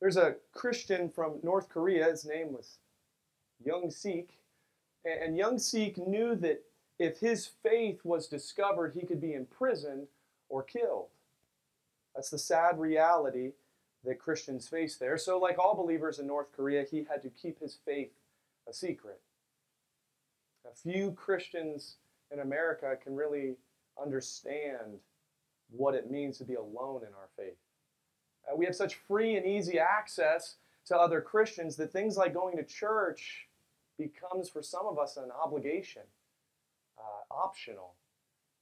There's a Christian from North Korea, his name was Young Sik, and Young Sik knew that if his faith was discovered, he could be imprisoned or killed. That's the sad reality that Christians face there. So, like all believers in North Korea, he had to keep his faith a secret. A few Christians in America can really understand what it means to be alone in our faith. We have such free and easy access to other Christians that things like going to church becomes for some of us an obligation, uh, optional,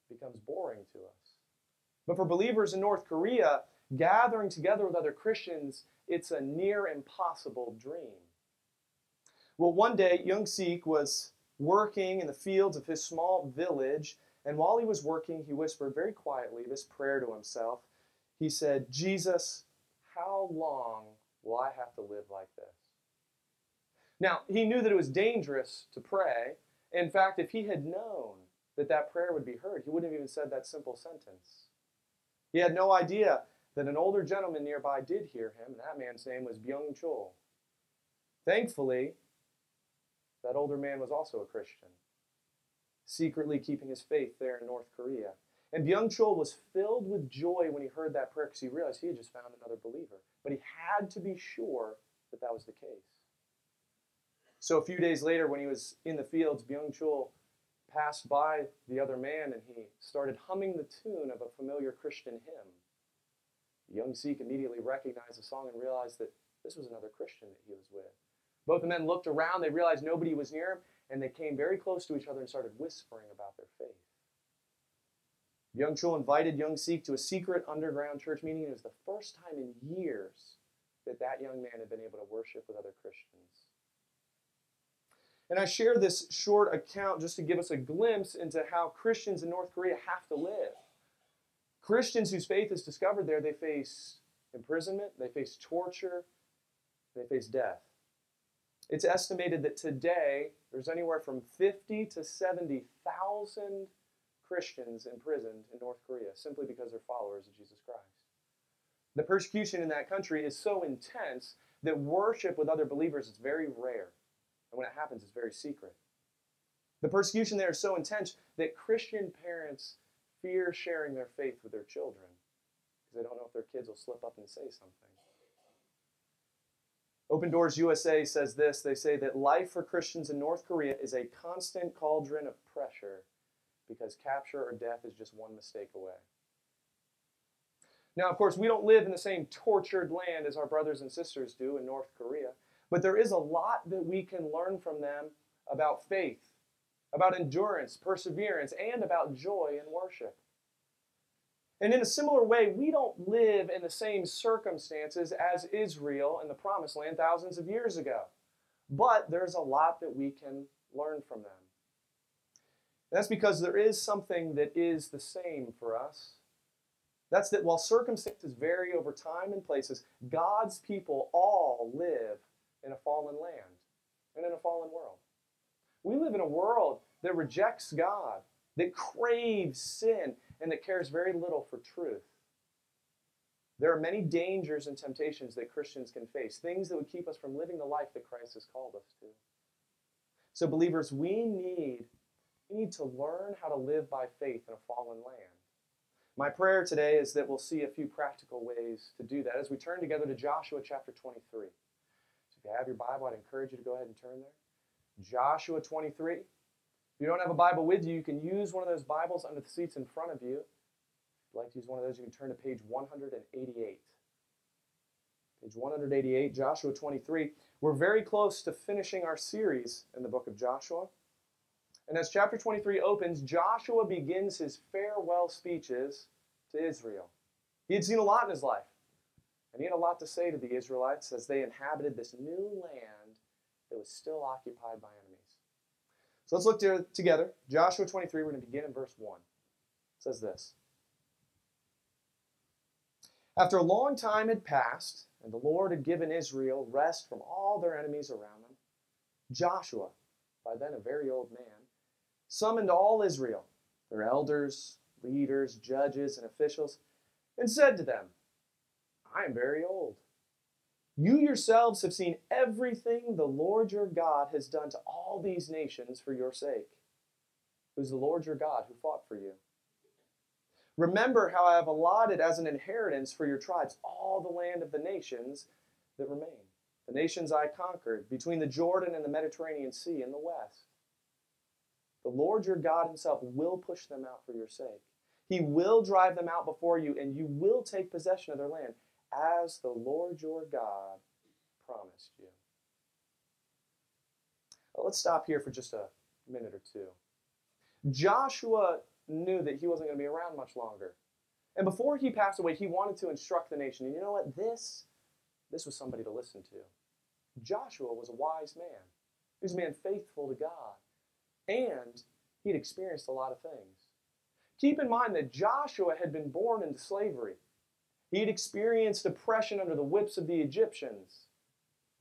becomes boring to us. But for believers in North Korea, gathering together with other Christians, it's a near impossible dream. Well, one day, Young Sik was working in the fields of his small village, and while he was working, he whispered very quietly this prayer to himself. He said, Jesus, how long will I have to live like this? Now, he knew that it was dangerous to pray. In fact, if he had known that that prayer would be heard, he wouldn't have even said that simple sentence. He had no idea that an older gentleman nearby did hear him, and that man's name was Byung Chul. Thankfully, that older man was also a Christian, secretly keeping his faith there in North Korea. And Byung Chul was filled with joy when he heard that prayer because he realized he had just found another believer. But he had to be sure that that was the case. So a few days later, when he was in the fields, Byung Chul passed by the other man and he started humming the tune of a familiar Christian hymn. Young Sik immediately recognized the song and realized that this was another Christian that he was with. Both the men looked around, they realized nobody was near him, and they came very close to each other and started whispering about their faith. Byung Chul invited Young Sik to a secret underground church meeting. It was the first time in years that that young man had been able to worship with other Christians. And I share this short account just to give us a glimpse into how Christians in North Korea have to live. Christians whose faith is discovered there, they face imprisonment, they face torture, they face death. It's estimated that today there's anywhere from 50 to 70,000 Christians imprisoned in North Korea simply because they're followers of Jesus Christ. The persecution in that country is so intense that worship with other believers is very rare. And when it happens, it's very secret. The persecution there is so intense that Christian parents fear sharing their faith with their children because they don't know if their kids will slip up and say something. Open Doors USA says this they say that life for Christians in North Korea is a constant cauldron of pressure because capture or death is just one mistake away. Now, of course, we don't live in the same tortured land as our brothers and sisters do in North Korea, but there is a lot that we can learn from them about faith, about endurance, perseverance, and about joy in worship. And in a similar way, we don't live in the same circumstances as Israel in the Promised Land thousands of years ago. But there's a lot that we can learn from them. And that's because there is something that is the same for us. That's that while circumstances vary over time and places, God's people all live in a fallen land and in a fallen world. We live in a world that rejects God, that craves sin, and that cares very little for truth. There are many dangers and temptations that Christians can face, things that would keep us from living the life that Christ has called us to. So, believers, we need, we need to learn how to live by faith in a fallen land. My prayer today is that we'll see a few practical ways to do that as we turn together to Joshua chapter 23. So, if you have your Bible, I'd encourage you to go ahead and turn there. Joshua 23. If you don't have a Bible with you, you can use one of those Bibles under the seats in front of you. If you'd like to use one of those, you can turn to page 188. Page 188, Joshua 23. We're very close to finishing our series in the book of Joshua. And as chapter 23 opens, Joshua begins his farewell speeches to Israel. He had seen a lot in his life, and he had a lot to say to the Israelites as they inhabited this new land that was still occupied by enemies. So let's look to, together. Joshua 23, we're going to begin in verse 1. It says this After a long time had passed, and the Lord had given Israel rest from all their enemies around them, Joshua, by then a very old man, summoned all Israel, their elders, leaders, judges, and officials, and said to them, I am very old. You yourselves have seen everything the Lord your God has done to all these nations for your sake. Who's the Lord your God who fought for you? Remember how I have allotted as an inheritance for your tribes all the land of the nations that remain, the nations I conquered between the Jordan and the Mediterranean Sea in the west. The Lord your God himself will push them out for your sake. He will drive them out before you, and you will take possession of their land, as the Lord your God promised you. Well, let's stop here for just a minute or two. Joshua knew that he wasn't going to be around much longer. And before he passed away, he wanted to instruct the nation. And you know what? This, this was somebody to listen to. Joshua was a wise man. He was a man faithful to God. And he'd experienced a lot of things. Keep in mind that Joshua had been born into slavery. He had experienced oppression under the whips of the Egyptians.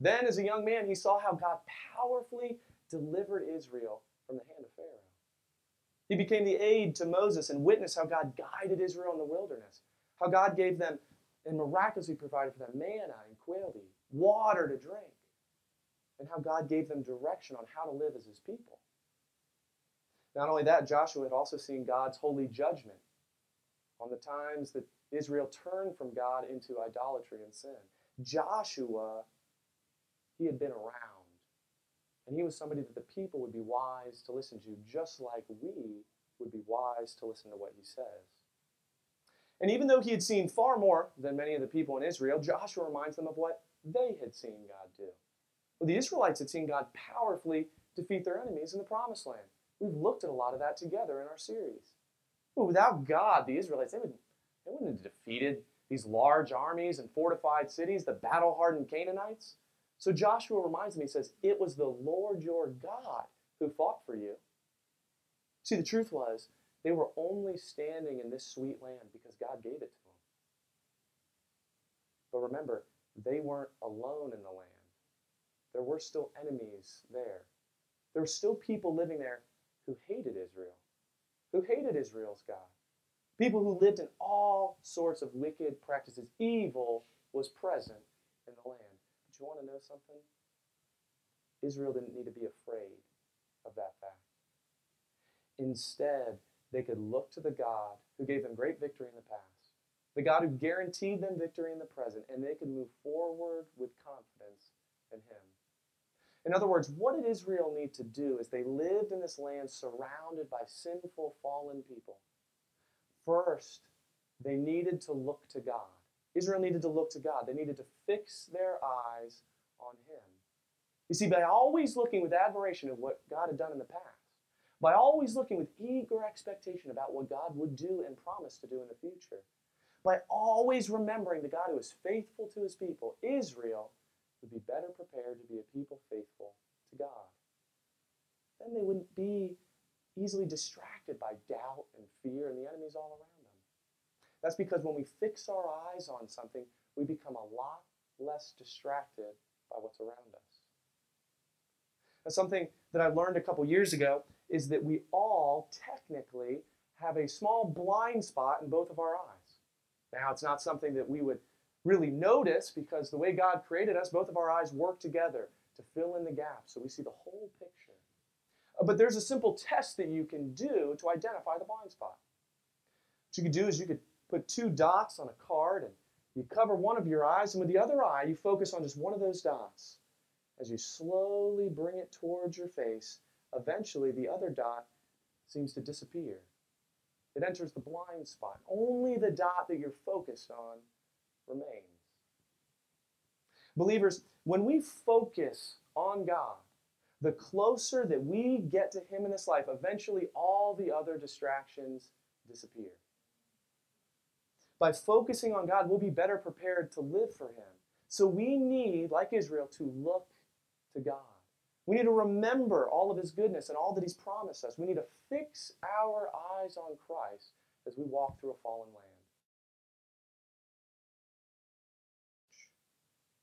Then, as a young man, he saw how God powerfully delivered Israel from the hand of Pharaoh. He became the aide to Moses and witnessed how God guided Israel in the wilderness, how God gave them and miraculously provided for them manna and quail to eat, water to drink, and how God gave them direction on how to live as his people. Not only that, Joshua had also seen God's holy judgment on the times that Israel turned from God into idolatry and sin. Joshua, he had been around. And he was somebody that the people would be wise to listen to, just like we would be wise to listen to what he says. And even though he had seen far more than many of the people in Israel, Joshua reminds them of what they had seen God do. Well, the Israelites had seen God powerfully defeat their enemies in the promised land. We've looked at a lot of that together in our series. But without God, the Israelites, they, would, they wouldn't have defeated these large armies and fortified cities, the battle hardened Canaanites. So Joshua reminds me, he says, It was the Lord your God who fought for you. See, the truth was, they were only standing in this sweet land because God gave it to them. But remember, they weren't alone in the land. There were still enemies there. There were still people living there who hated Israel, who hated Israel's God. People who lived in all sorts of wicked practices. Evil was present in the land. But you want to know something? Israel didn't need to be afraid of that fact. Instead, they could look to the God who gave them great victory in the past, the God who guaranteed them victory in the present, and they could move forward with confidence in Him. In other words, what did Israel need to do is they lived in this land surrounded by sinful, fallen people? First, they needed to look to God. Israel needed to look to God. They needed to fix their eyes on Him. You see, by always looking with admiration at what God had done in the past, by always looking with eager expectation about what God would do and promise to do in the future, by always remembering the God who is faithful to His people, Israel would be better prepared to be a people faithful to God. Then they wouldn't be easily distracted by doubt and fear and the enemies all around them. That's because when we fix our eyes on something, we become a lot less distracted by what's around us. Now, something that I learned a couple years ago is that we all technically have a small blind spot in both of our eyes. Now, it's not something that we would really notice because the way God created us, both of our eyes work together to fill in the gaps so we see the whole picture. Uh, but there's a simple test that you can do to identify the blind spot. What you could do is you could put two dots on a card and you cover one of your eyes, and with the other eye, you focus on just one of those dots. As you slowly bring it towards your face, eventually the other dot seems to disappear. It enters the blind spot. Only the dot that you're focused on remains. Believers, when we focus on God, the closer that we get to Him in this life, eventually all the other distractions disappear. By focusing on God, we'll be better prepared to live for Him. So we need, like Israel, to look to God. We need to remember all of His goodness and all that He's promised us. We need to fix our eyes on Christ as we walk through a fallen land.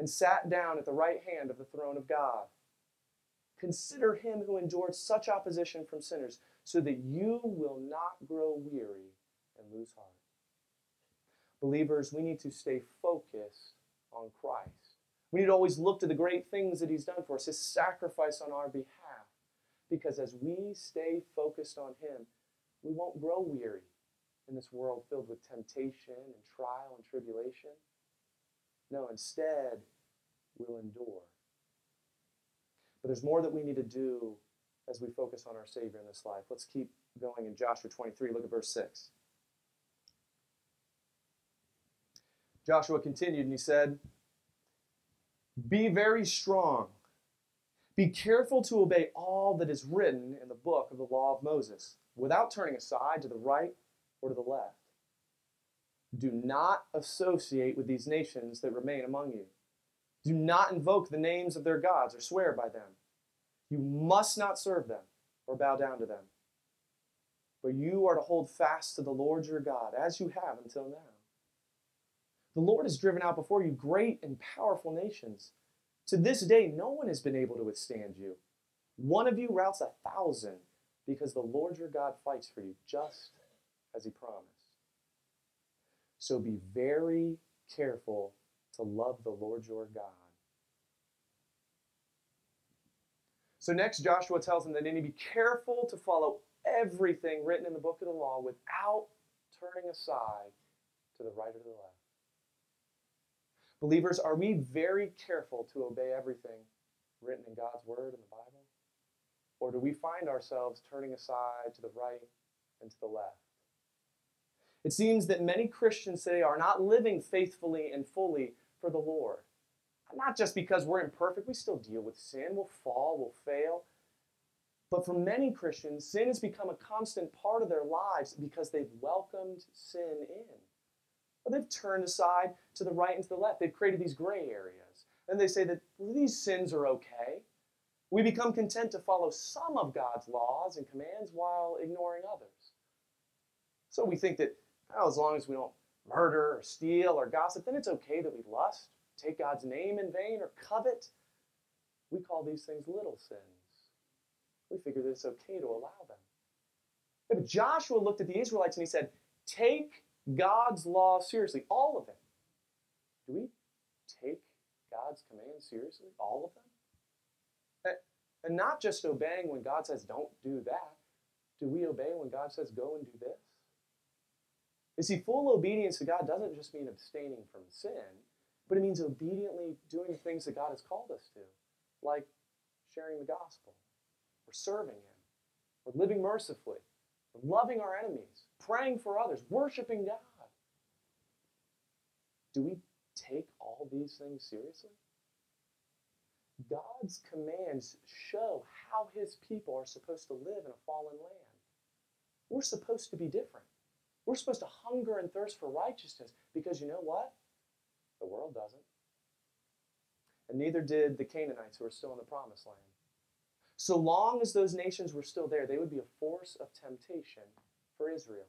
and sat down at the right hand of the throne of God. Consider him who endured such opposition from sinners, so that you will not grow weary and lose heart. Believers, we need to stay focused on Christ. We need to always look to the great things that he's done for us, his sacrifice on our behalf. Because as we stay focused on him, we won't grow weary in this world filled with temptation and trial and tribulation. No, instead, we'll endure. But there's more that we need to do as we focus on our Savior in this life. Let's keep going in Joshua 23. Look at verse 6. Joshua continued and he said, Be very strong. Be careful to obey all that is written in the book of the law of Moses, without turning aside to the right or to the left. Do not associate with these nations that remain among you. Do not invoke the names of their gods or swear by them. You must not serve them or bow down to them. But you are to hold fast to the Lord your God, as you have until now. The Lord has driven out before you great and powerful nations. To this day, no one has been able to withstand you. One of you routs a thousand, because the Lord your God fights for you, just as he promised. So be very careful to love the Lord your God. So next, Joshua tells them that they need to be careful to follow everything written in the book of the law without turning aside to the right or to the left. Believers, are we very careful to obey everything written in God's Word in the Bible? Or do we find ourselves turning aside to the right and to the left? It seems that many Christians today are not living faithfully and fully for the Lord. Not just because we're imperfect, we still deal with sin, we'll fall, we'll fail. But for many Christians, sin has become a constant part of their lives because they've welcomed sin in. They've turned aside to the right and to the left. They've created these gray areas. And they say that these sins are okay. We become content to follow some of God's laws and commands while ignoring others. So we think that well, as long as we don't murder or steal or gossip, then it's okay that we lust, take God's name in vain, or covet. We call these things little sins. We figure that it's okay to allow them. But Joshua looked at the Israelites and he said, Take God's law seriously, all of it. Do we take God's commands seriously, all of them? Uh, and not just obeying when God says, Don't do that. Do we obey when God says, Go and do this? You see, full obedience to God doesn't just mean abstaining from sin, but it means obediently doing the things that God has called us to, like sharing the gospel, or serving Him, or living mercifully, or loving our enemies, praying for others, worshiping God. Do we take all these things seriously? God's commands show how His people are supposed to live in a fallen land. We're supposed to be different. We're supposed to hunger and thirst for righteousness because you know what? The world doesn't. And neither did the Canaanites who are still in the promised land. So long as those nations were still there, they would be a force of temptation for Israel.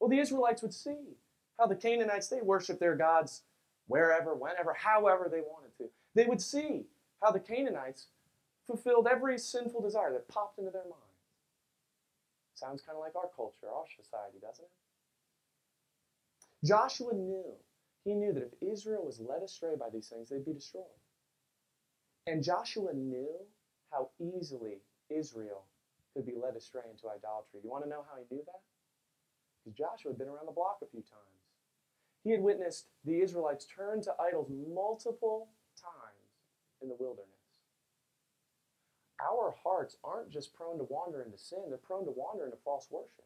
Well, the Israelites would see how the Canaanites, they worship their gods wherever, whenever, however they wanted to. They would see how the Canaanites fulfilled every sinful desire that popped into their mind. Sounds kind of like our culture, our society, doesn't it? Joshua knew, he knew that if Israel was led astray by these things, they'd be destroyed. And Joshua knew how easily Israel could be led astray into idolatry. You want to know how he knew that? Because Joshua had been around the block a few times. He had witnessed the Israelites turn to idols multiple times in the wilderness. Our hearts aren't just prone to wander into sin, they're prone to wander into false worship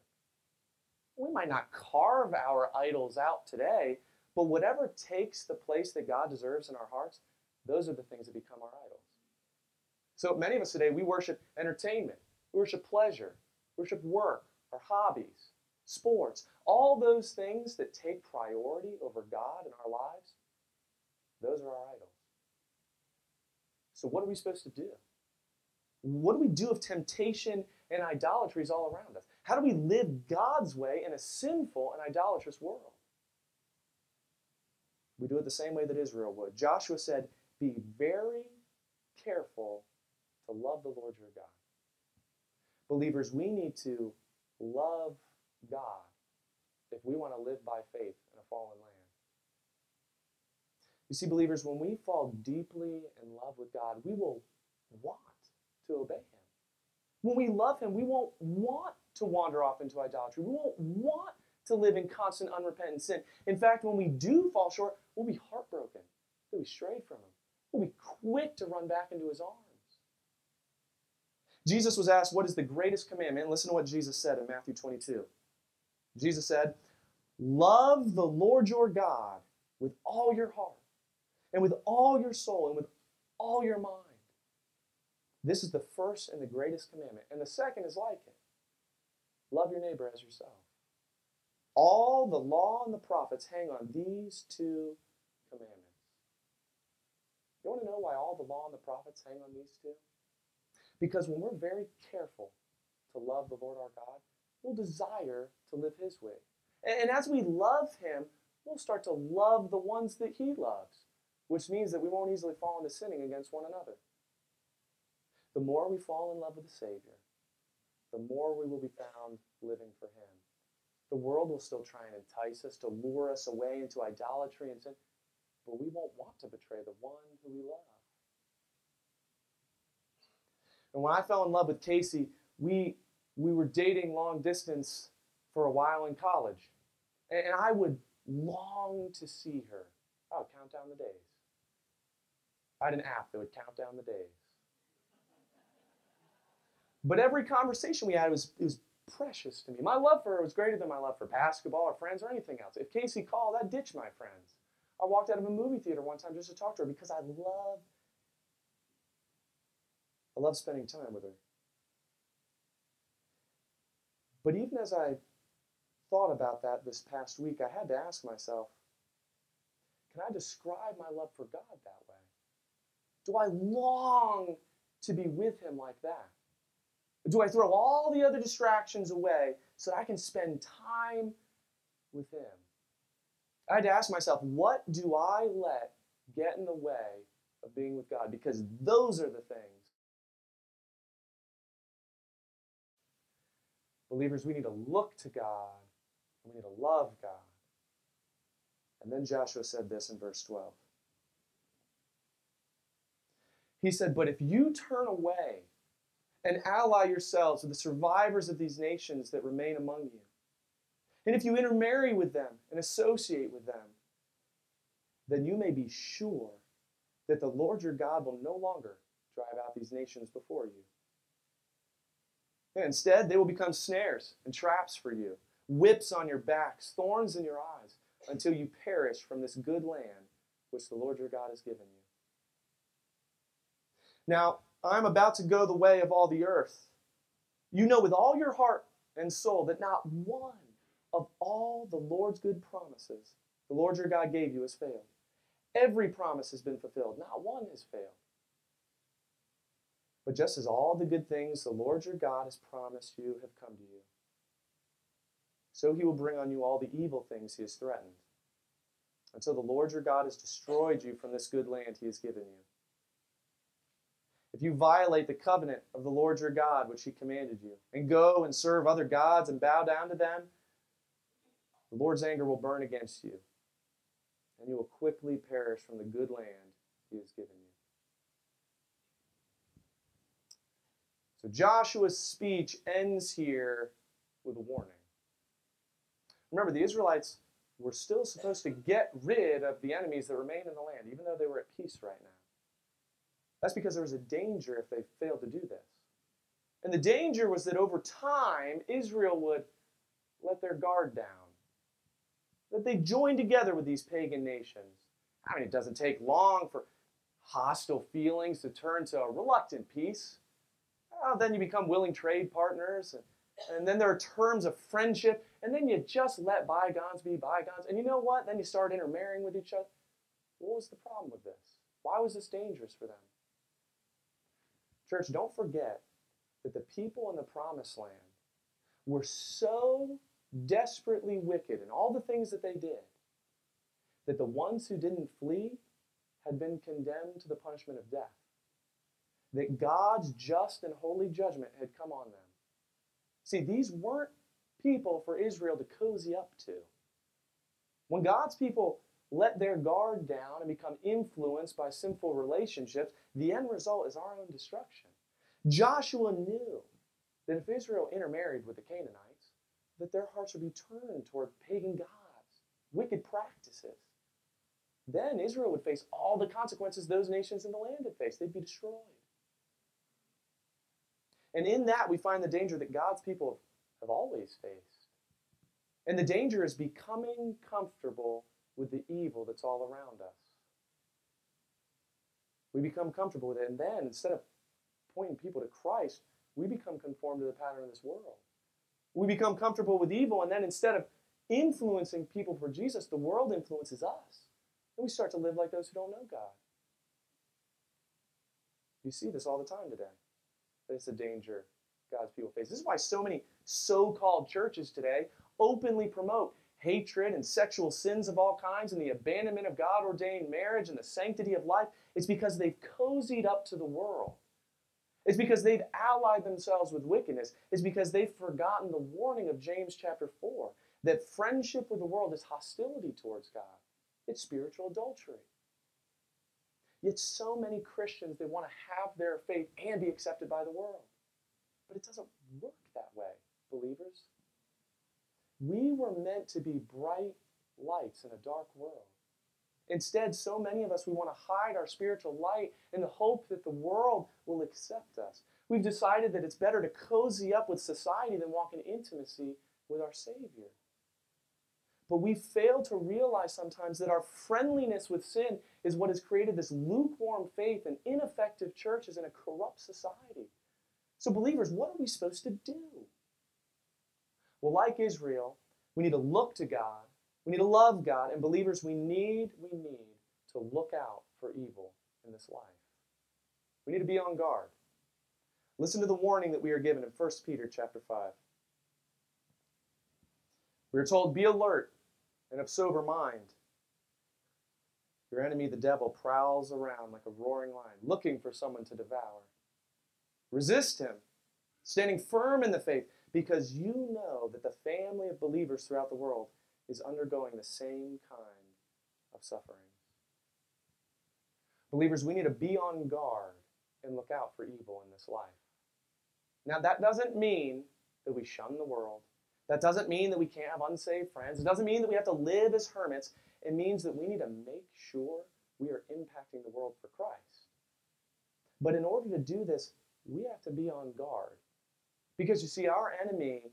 we might not carve our idols out today, but whatever takes the place that God deserves in our hearts, those are the things that become our idols. So many of us today, we worship entertainment, we worship pleasure, we worship work, our hobbies, sports, all those things that take priority over God in our lives. Those are our idols. So, what are we supposed to do? What do we do if temptation and idolatry is all around us? How do we live God's way in a sinful and idolatrous world? We do it the same way that Israel would. Joshua said, Be very careful to love the Lord your God. Believers, we need to love God if we want to live by faith in a fallen land. You see, believers, when we fall deeply in love with God, we will want to obey Him. When we love Him, we won't want to wander off into idolatry. We won't want to live in constant unrepentant sin. In fact, when we do fall short, we'll be heartbroken that we strayed from Him. We'll be quick to run back into His arms. Jesus was asked, What is the greatest commandment? Listen to what Jesus said in Matthew 22. Jesus said, Love the Lord your God with all your heart, and with all your soul, and with all your mind. This is the first and the greatest commandment. And the second is like it love your neighbor as yourself. All the law and the prophets hang on these two commandments. You want to know why all the law and the prophets hang on these two? Because when we're very careful to love the Lord our God, we'll desire to live His way. And, as we love Him, we'll start to love the ones that He loves, which means that we won't easily fall into sinning against one another. The more we fall in love with the Savior, the more we will be found living for Him. The world will still try and entice us to lure us away into idolatry and sin, but we won't want to betray the one who we love. And when I fell in love with Casey, we, we were dating long distance for a while in college. And, and I would long to see her. I would count down the days. I had an app that would count down the days. But every conversation we had was, was precious to me. My love for her was greater than my love for basketball or friends or anything else. If Casey called, I'd ditch my friends. I walked out of a movie theater one time just to talk to her because I love I love spending time with her. But even as I thought about that this past week, I had to ask myself can I describe my love for God that way? Do I long to be with Him like that? Do I throw all the other distractions away so that I can spend time with Him? I had to ask myself, what do I let get in the way of being with God? Because those are the things Believers, we need to look to God and we need to love God. And then Joshua said this in verse 12. He said, But if you turn away and ally yourselves with the survivors of these nations that remain among you, and if you intermarry with them and associate with them, then you may be sure that the Lord your God will no longer drive out these nations before you. Instead, they will become snares and traps for you, whips on your backs, thorns in your eyes, until you perish from this good land which the Lord your God has given you. Now, I'm about to go the way of all the earth. You know with all your heart and soul that not one of all the Lord's good promises the Lord your God gave you has failed. Every promise has been fulfilled, not one has failed. But just as all the good things the Lord your God has promised you have come to you, so he will bring on you all the evil things he has threatened, until the Lord your God has destroyed you from this good land he has given you. If you violate the covenant of the Lord your God, which he commanded you, and go and serve other gods and bow down to them, the Lord's anger will burn against you, and you will quickly perish from the good land he has given you. So Joshua's speech ends here with a warning. Remember, the Israelites were still supposed to get rid of the enemies that remained in the land, even though they were at peace right now. That's because there was a danger if they failed to do this. And the danger was that over time, Israel would let their guard down, that they join together with these pagan nations. I mean, it doesn't take long for hostile feelings to turn to a reluctant peace oh, then you become willing trade partners. And, and then there are terms of friendship. And then you just let bygones be bygones. And you know what? Then you start intermarrying with each other. What was the problem with this? Why was this dangerous for them? Church, don't forget that the people in the promised land were so desperately wicked in all the things that they did that the ones who didn't flee had been condemned to the punishment of death. That God's just and holy judgment had come on them. See, these weren't people for Israel to cozy up to. When God's people let their guard down and become influenced by sinful relationships, the end result is our own destruction. Joshua knew that if Israel intermarried with the Canaanites, that their hearts would be turned toward pagan gods, wicked practices. Then Israel would face all the consequences those nations in the land had faced. They'd be destroyed. And in that, we find the danger that God's people have always faced. And the danger is becoming comfortable with the evil that's all around us. We become comfortable with it, and then instead of pointing people to Christ, we become conformed to the pattern of this world. We become comfortable with evil, and then instead of influencing people for Jesus, the world influences us. And we start to live like those who don't know God. You see this all the time today. It's a danger God's people face. This is why so many so called churches today openly promote hatred and sexual sins of all kinds and the abandonment of God ordained marriage and the sanctity of life, it's because they've cozied up to the world. It's because they've allied themselves with wickedness. It's because they've forgotten the warning of James chapter 4 that friendship with the world is hostility towards God, it's spiritual adultery. Yet, so many Christians, they want to have their faith and be accepted by the world. But it doesn't work that way, believers. We were meant to be bright lights in a dark world. Instead, so many of us, we want to hide our spiritual light in the hope that the world will accept us. We've decided that it's better to cozy up with society than walk in intimacy with our Savior. But we fail to realize sometimes that our friendliness with sin is what has created this lukewarm faith and ineffective churches in a corrupt society. So, believers, what are we supposed to do? Well, like Israel, we need to look to God. We need to love God. And believers, we need, we need to look out for evil in this life. We need to be on guard. Listen to the warning that we are given in 1 Peter chapter 5. We are told, Be alert and of sober mind. Your enemy, the devil, prowls around like a roaring lion, looking for someone to devour. Resist him, standing firm in the faith because you know that the family of believers throughout the world is undergoing the same kind of suffering. Believers, we need to be on guard and look out for evil in this life. Now, that doesn't mean that we shun the world. That doesn't mean that we can't have unsaved friends. It doesn't mean that we have to live as hermits. It means that we need to make sure we are impacting the world for Christ. But in order to do this, we have to be on guard because you see, our enemy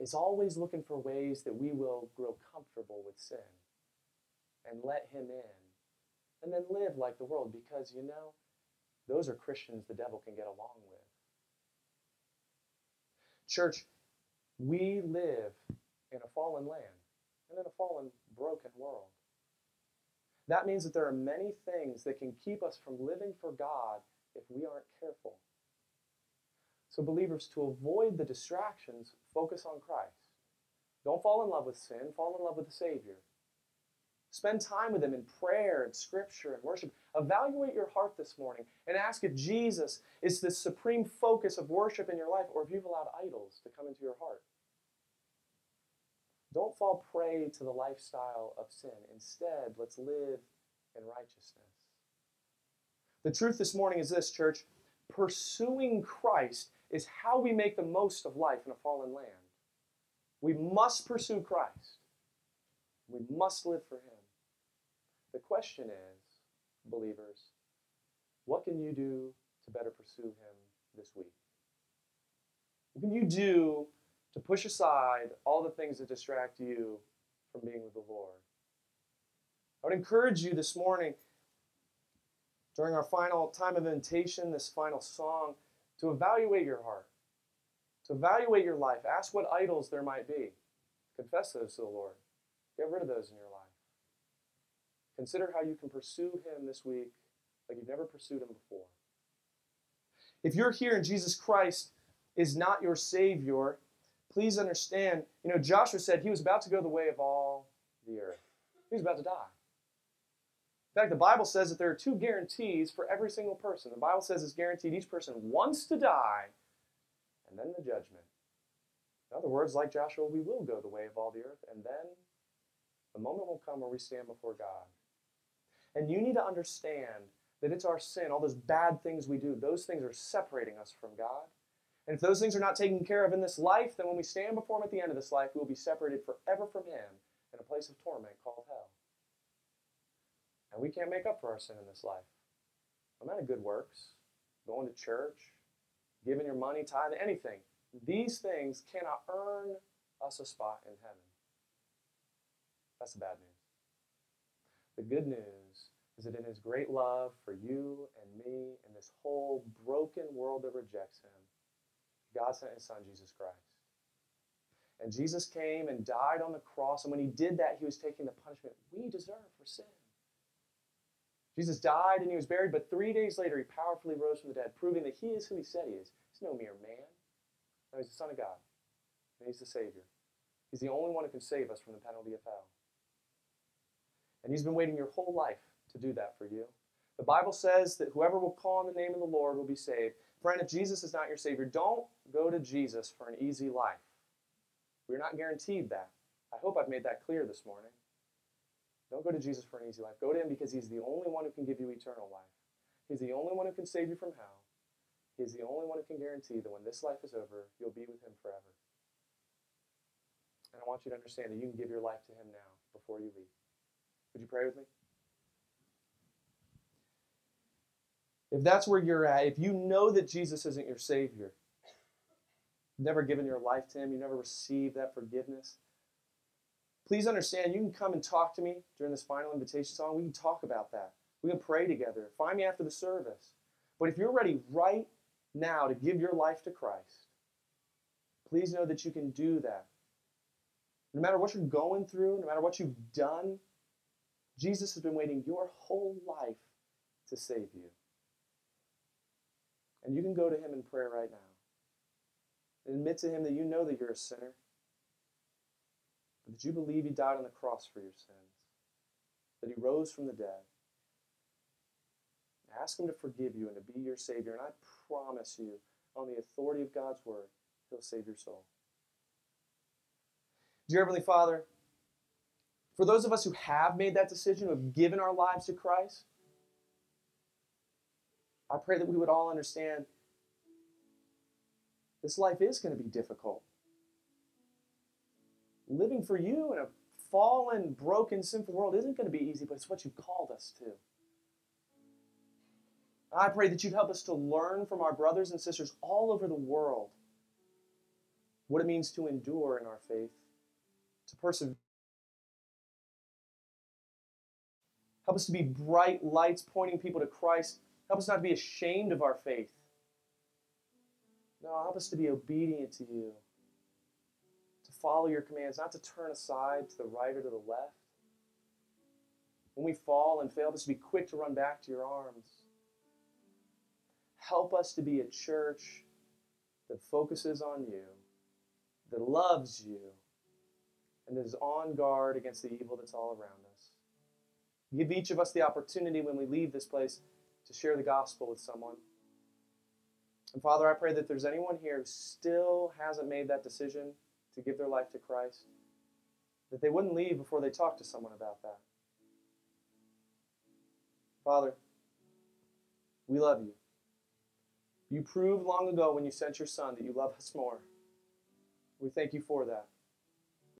is always looking for ways that we will grow comfortable with sin and let him in and then live like the world because, you know, those are Christians the devil can get along with. Church, we live in a fallen land and in a fallen, broken world. That means that there are many things that can keep us from living for God if we aren't careful. So, believers, to avoid the distractions, focus on Christ. Don't fall in love with sin, fall in love with the Savior. Spend time with Him in prayer and scripture and worship. Evaluate your heart this morning and ask if Jesus is the supreme focus of worship in your life or if you've allowed idols to come into your heart. Don't fall prey to the lifestyle of sin. Instead, let's live in righteousness. The truth this morning is this, church pursuing Christ is how we make the most of life in a fallen land. We must pursue Christ. We must live for Him. The question is, believers, what can you do to better pursue Him this week? What can you do to push aside all the things that distract you from being with the Lord? I would encourage you this morning, during our final time of invitation, this final song, to evaluate your heart, to evaluate your life. Ask what idols there might be. Confess those to the Lord. Get rid of those in your life. Consider how you can pursue Him this week like you've never pursued Him before. If you're here and Jesus Christ is not your Savior, please understand, you know, Joshua said he was about to go the way of all the earth. He was about to die. In fact, the Bible says that there are two guarantees for every single person. The Bible says it's guaranteed each person wants to die and then the judgment. In other words, like Joshua, we will go the way of all the earth, and then the moment will come where we stand before God. And you need to understand that it's our sin, all those bad things we do, those things are separating us from God. And if those things are not taken care of in this life, then when we stand before Him at the end of this life, we will be separated forever from Him in a place of torment called hell. And we can't make up for our sin in this life. No matter good works, going to church, giving your money, tithing, anything. These things cannot earn us a spot in heaven. That's the bad news. The good news is that in his great love for you and me and this whole broken world that rejects him, God sent his son, Jesus Christ. And Jesus came and died on the cross, and when he did that, he was taking the punishment we deserve for sin. Jesus died and he was buried, but three days later he powerfully rose from the dead, proving that he is who he said he is. He's no mere man. No, he's the Son of God. And he's the Savior. He's the only one who can save us from the penalty of hell. And he's been waiting your whole life to do that for you. The Bible says that whoever will call on the name of the Lord will be saved. Friend, if Jesus is not your Savior, don't go to Jesus for an easy life. We're not guaranteed that. I hope I've made that clear this morning. Don't go to Jesus for an easy life. Go to him because he's the only one who can give you eternal life. He's the only one who can save you from hell. He's the only one who can guarantee that when this life is over, you'll be with him forever. And I want you to understand that you can give your life to him now before you leave. Would you pray with me? If that's where you're at, if you know that Jesus isn't your Savior, never given your life to Him, you never received that forgiveness, please understand you can come and talk to me during this final invitation song. We can talk about that. We can pray together. Find me after the service. But if you're ready right now to give your life to Christ, please know that you can do that. No matter what you're going through, no matter what you've done, Jesus has been waiting your whole life to save you. And you can go to him in prayer right now. Admit to him that you know that you're a sinner but that you believe he died on the cross for your sins, that he rose from the dead. Ask him to forgive you and to be your Savior, and I promise you, on the authority of God's Word, he'll save your soul. Dear Heavenly Father, for those of us who have made that decision, who have given our lives to Christ, I pray that we would all understand this life is going to be difficult living for you in a fallen, broken, sinful world isn't going to be easy, but it's what you've called us to. I pray that you'd help us to learn from our brothers and sisters all over the world what it means to endure in our faith, to persevere. Help us to be bright lights pointing people to Christ. Help us not to be ashamed of our faith. No, help us to be obedient to you follow your commands, not to turn aside to the right or to the left. When we fall and fail, just be quick to run back to your arms. Help us to be a church that focuses on you, that loves you, and that is on guard against the evil that's all around us. Give each of us the opportunity when we leave this place to share the gospel with someone. And Father, I pray that there's anyone here who still hasn't made that decision to give their life to Christ, that they wouldn't leave before they talked to someone about that. Father, we love you. You proved long ago when you sent your Son that you love us more. We thank you for that.